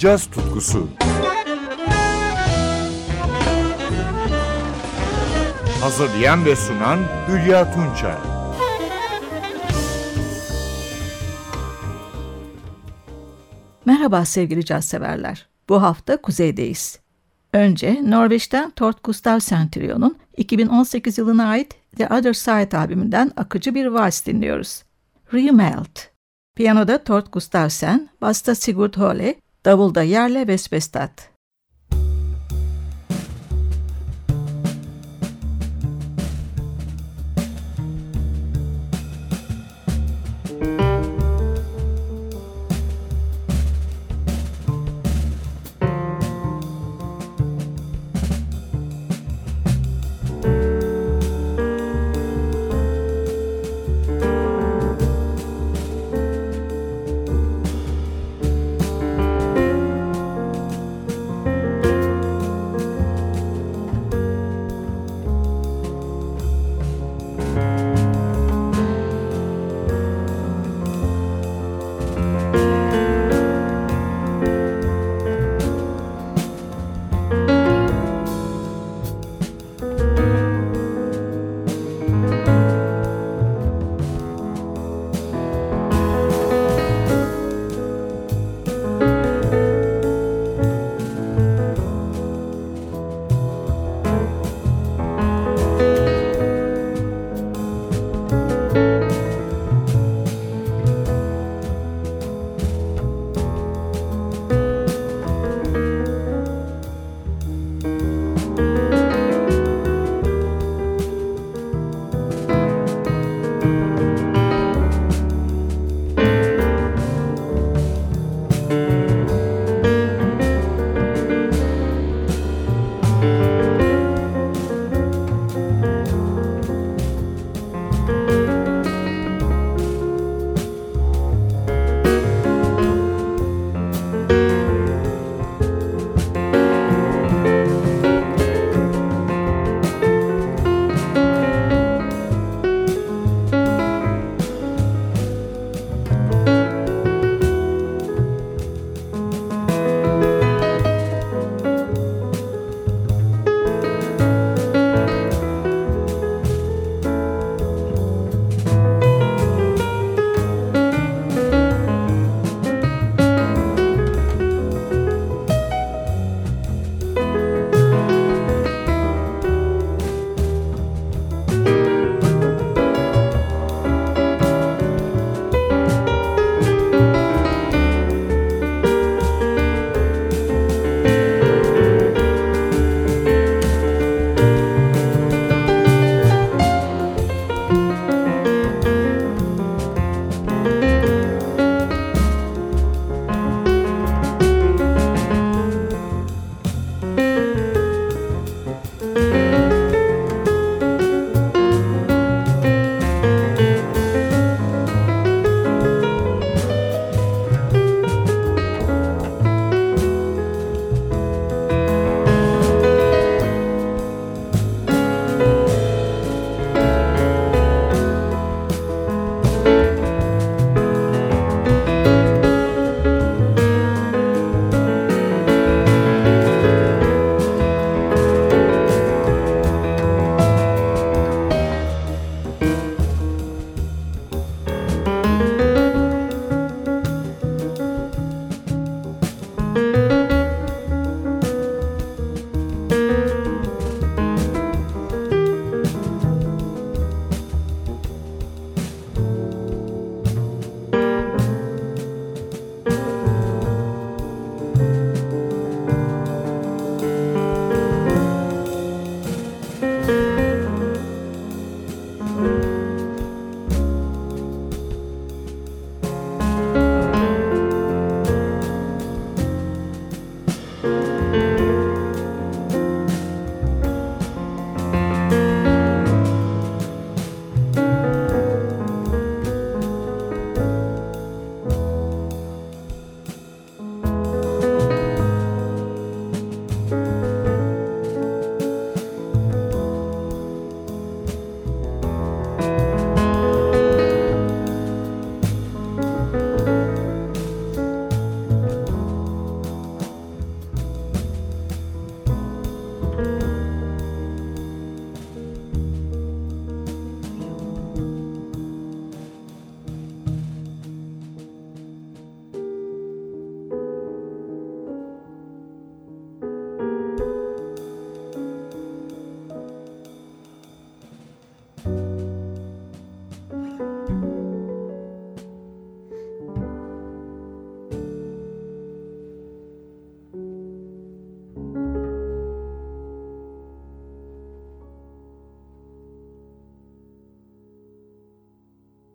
caz tutkusu. Hazırlayan ve sunan Hülya Tunçay. Merhaba sevgili caz severler. Bu hafta kuzeydeyiz. Önce Norveç'ten Tort Gustavsen Trio'nun 2018 yılına ait The Other Side albümünden akıcı bir vals dinliyoruz. Remelt. Piyanoda Tort Gustavsen, basta Sigurd Hole, davulda Yerle Vespestad.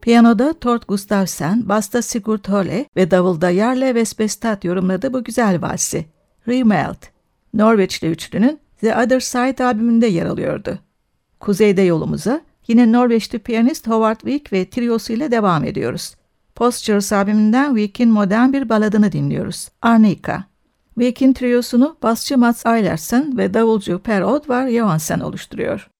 Piyanoda Tord Gustafsson, basta Sigurd Holle ve davulda Jarle Vespestad yorumladı bu güzel valsi. Remelt, Norveçli üçlünün The Other Side albümünde yer alıyordu. Kuzeyde yolumuza yine Norveçli piyanist Howard Wick ve triosu ile devam ediyoruz. Postures albümünden Wick'in modern bir baladını dinliyoruz. Arnika. Wick'in triosunu basçı Mats Eilersen ve davulcu Per Oddvar Johansen oluşturuyor.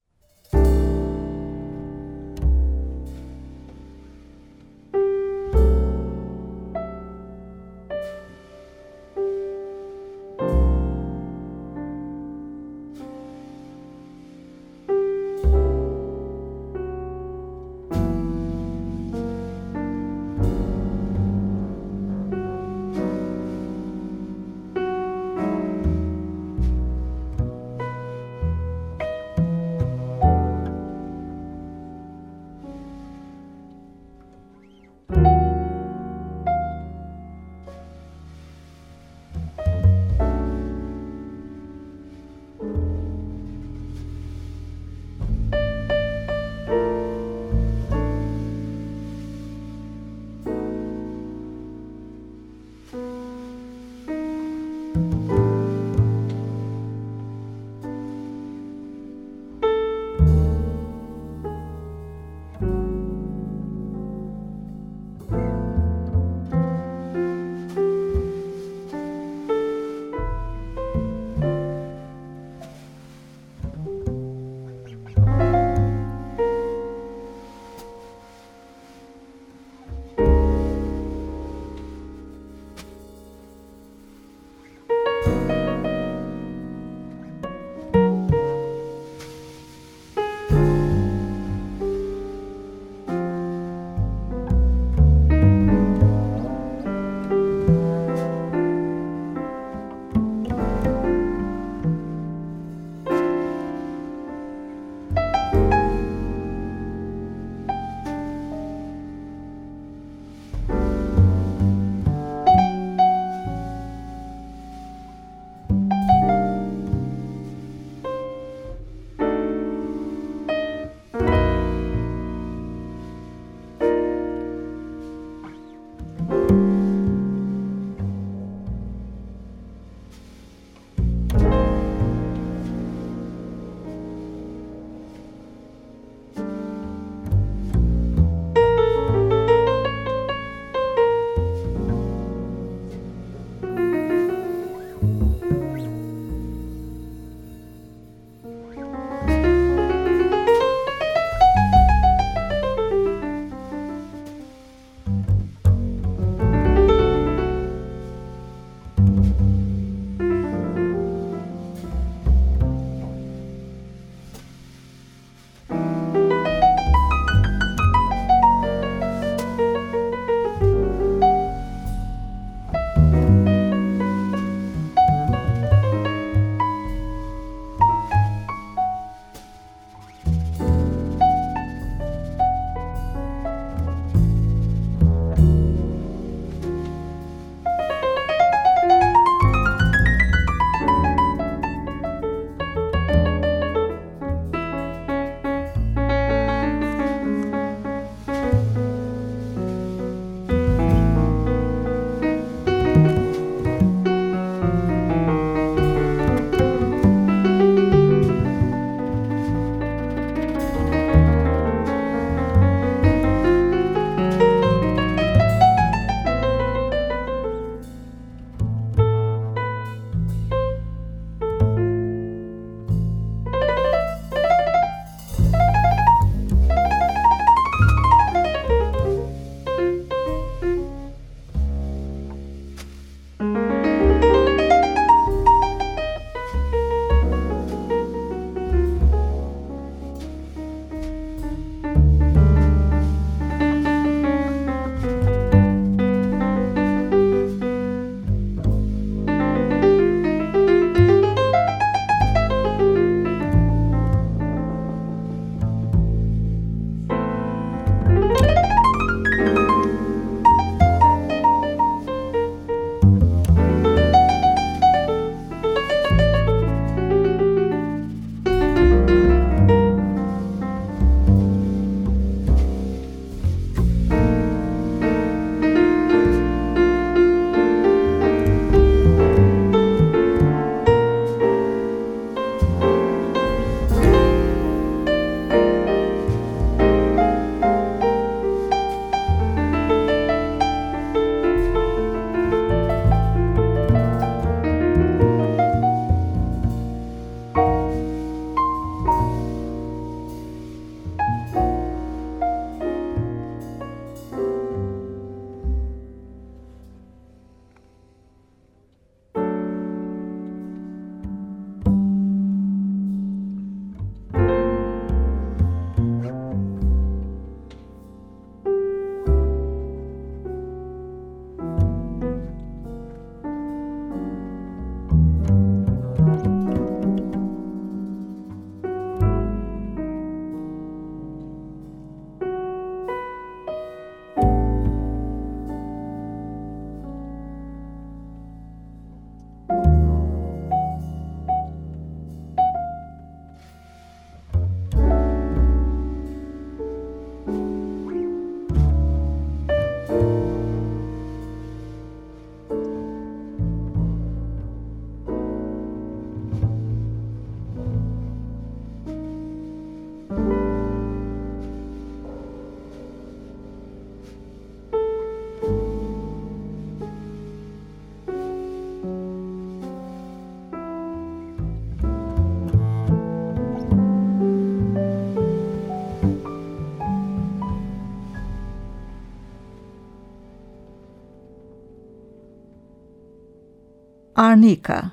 Arnika.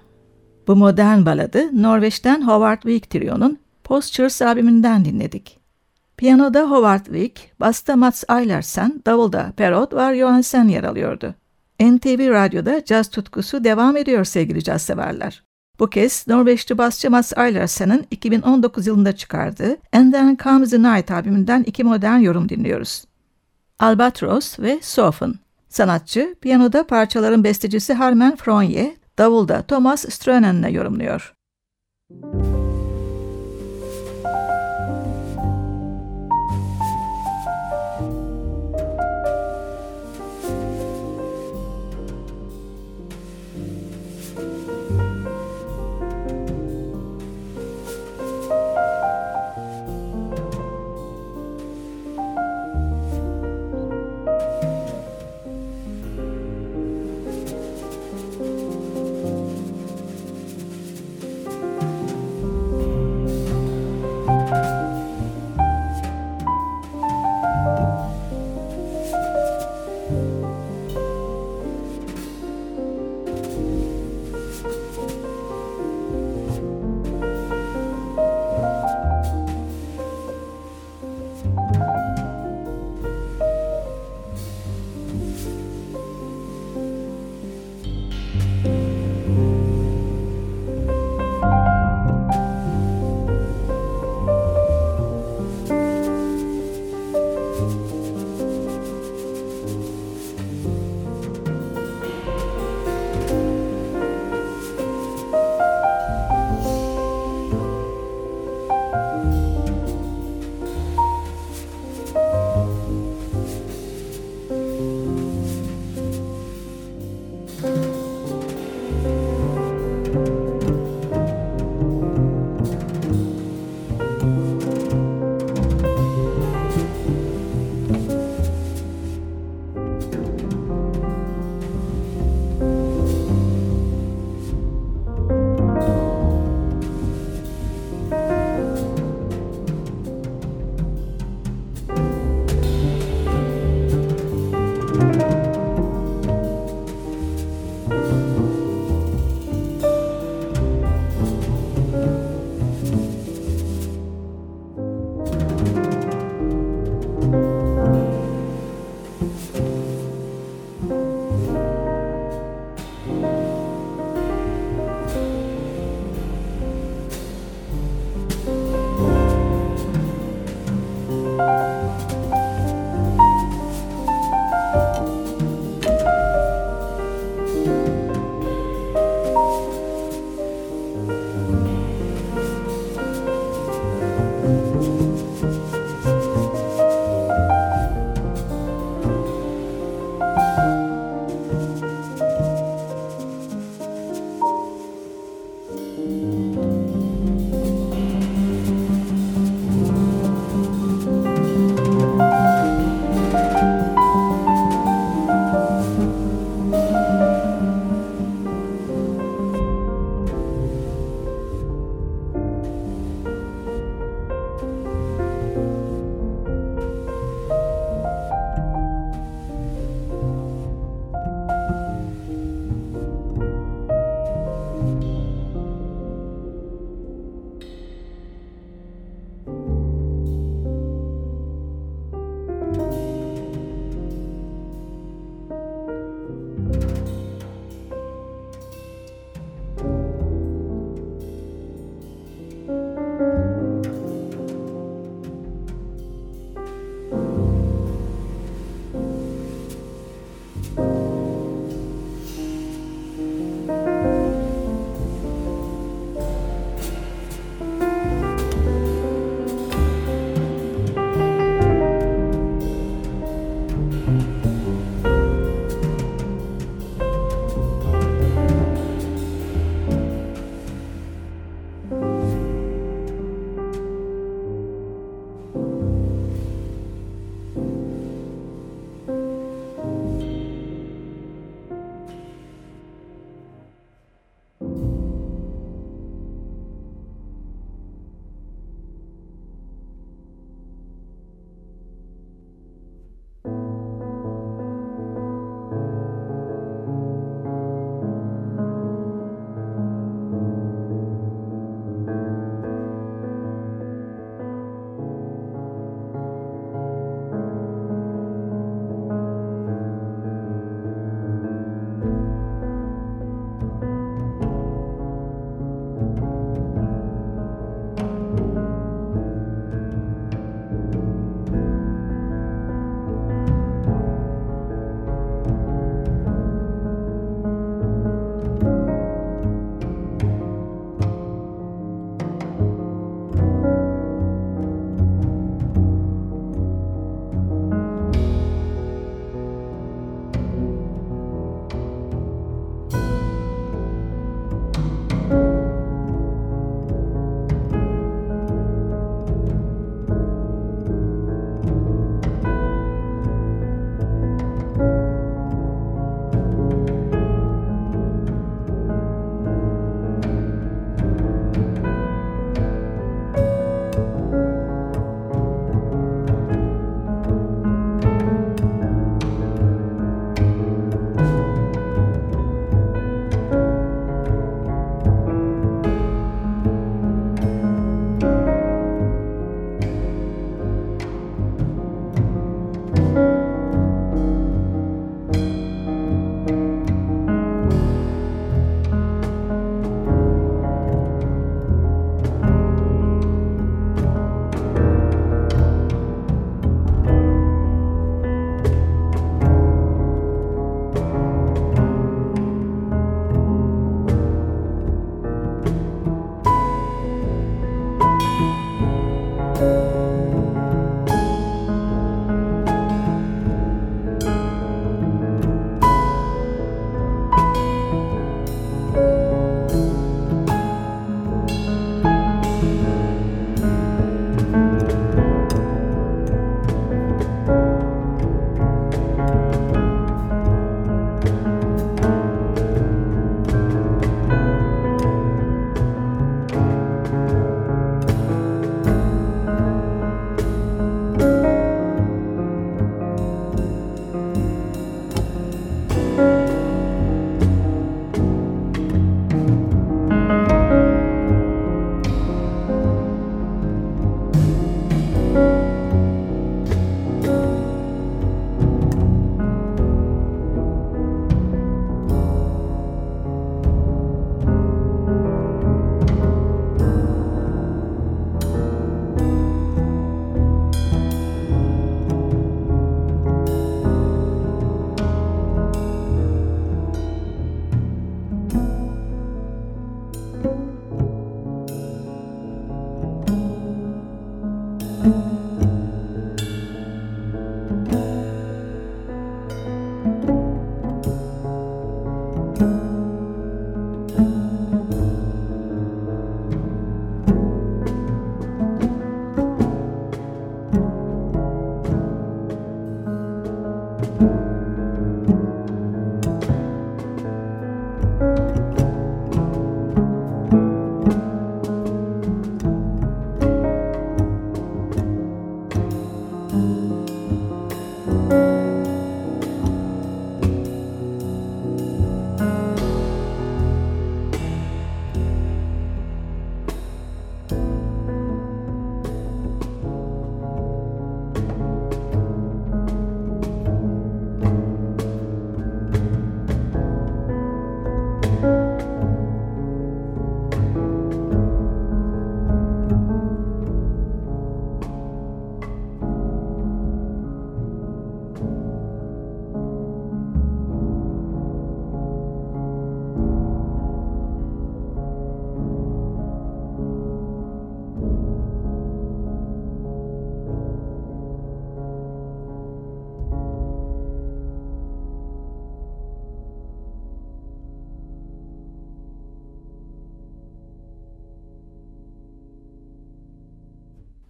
Bu modern baladı Norveç'ten Howard Wick Trio'nun Postures albümünden dinledik. Piyanoda Howard Wick, basta Mats Eilersen, davulda Perot ve Johansen yer alıyordu. NTV Radyo'da caz tutkusu devam ediyor sevgili caz severler. Bu kez Norveçli basçı Mats Eilersen'in 2019 yılında çıkardığı And Then Comes the Night albümünden iki modern yorum dinliyoruz. Albatros ve Sofen. Sanatçı, piyanoda parçaların bestecisi Harmen Fronje, davulda Thomas Strönen'le yorumluyor. Müzik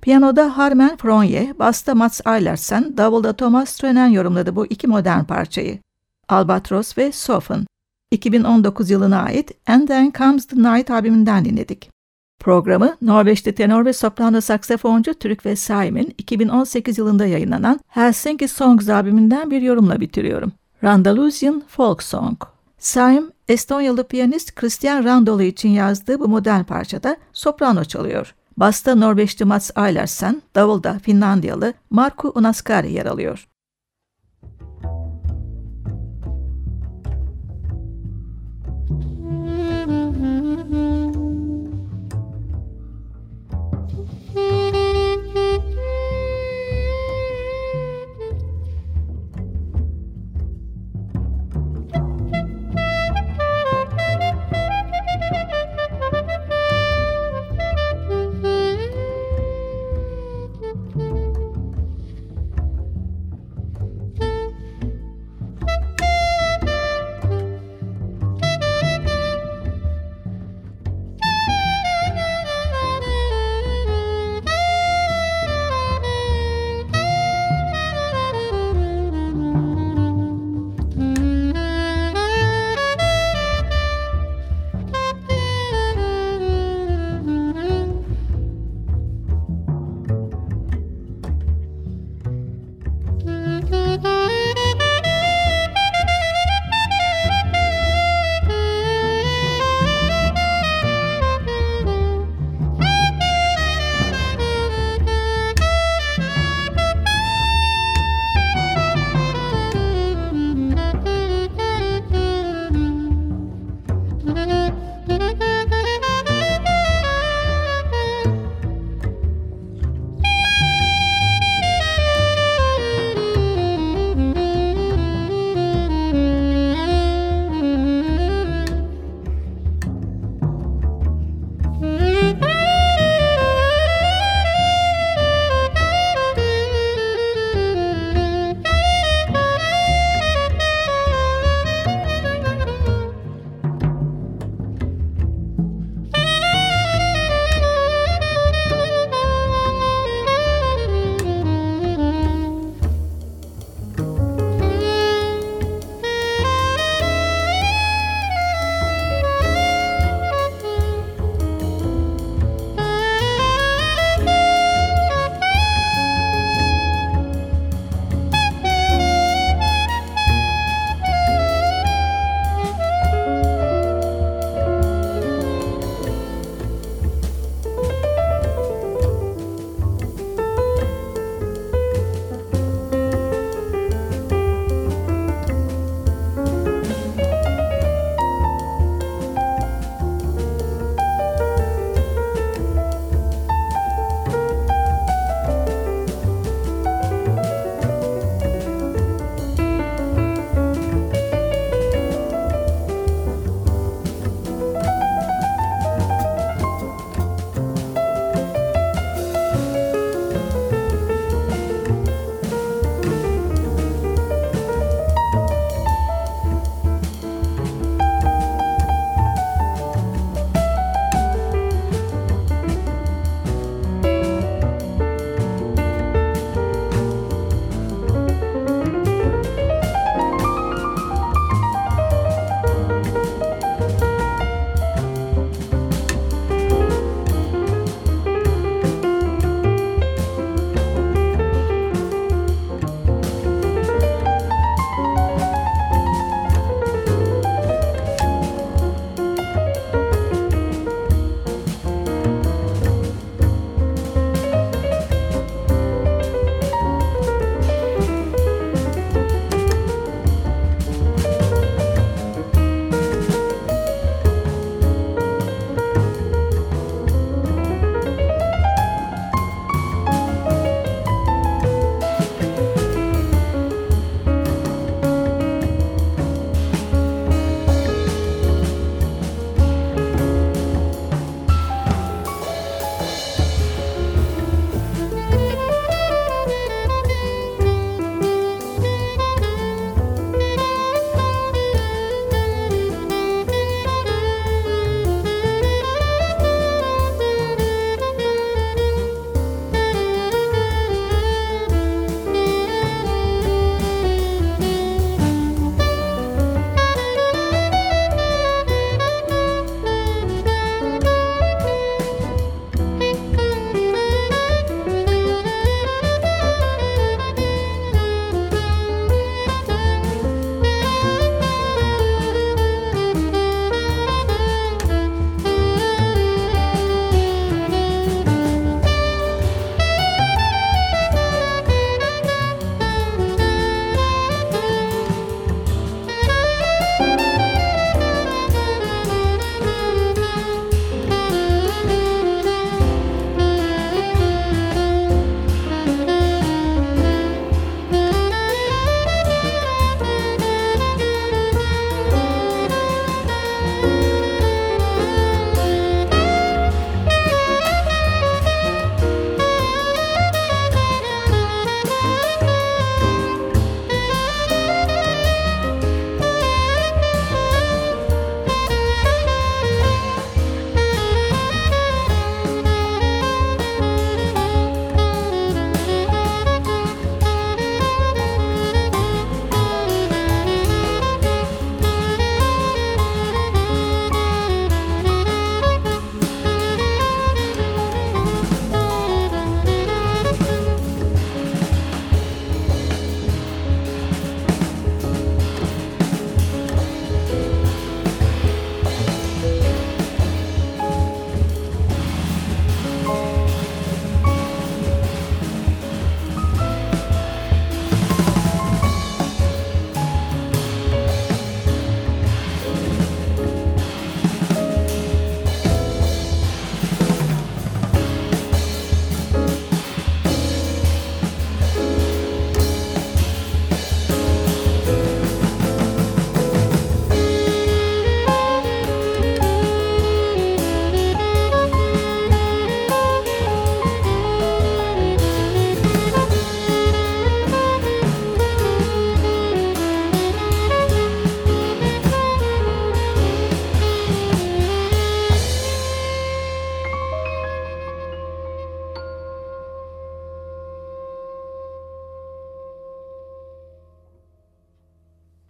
Piyanoda Harmen Fronje, basta Mats Eilertsen, davulda Thomas Trönen yorumladı bu iki modern parçayı. Albatros ve Soften. 2019 yılına ait And Then Comes the Night albümünden dinledik. Programı Norveçli tenor ve soprano saksafoncu Türk ve Saim'in 2018 yılında yayınlanan Helsinki Songs albümünden bir yorumla bitiriyorum. Randalusian Folk Song. Saim, Estonyalı piyanist Christian Randolu için yazdığı bu modern parçada soprano çalıyor. Basta Norveçli Mats Eilersen, davulda Finlandiyalı Marku Unaskari yer alıyor.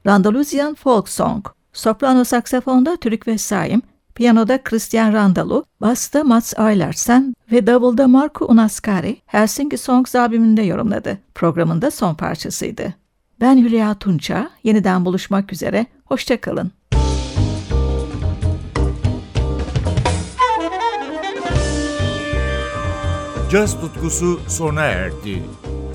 Randalusian Folk Song. Soprano saksafonda Türk Saim, piyanoda Christian Randalu, basta Mats Eilertsen ve davulda Marco Unaskari Helsinki Songs albümünde yorumladı. Programın da son parçasıydı. Ben Hülya Tunça, yeniden buluşmak üzere, hoşçakalın. Caz tutkusu sona erdi.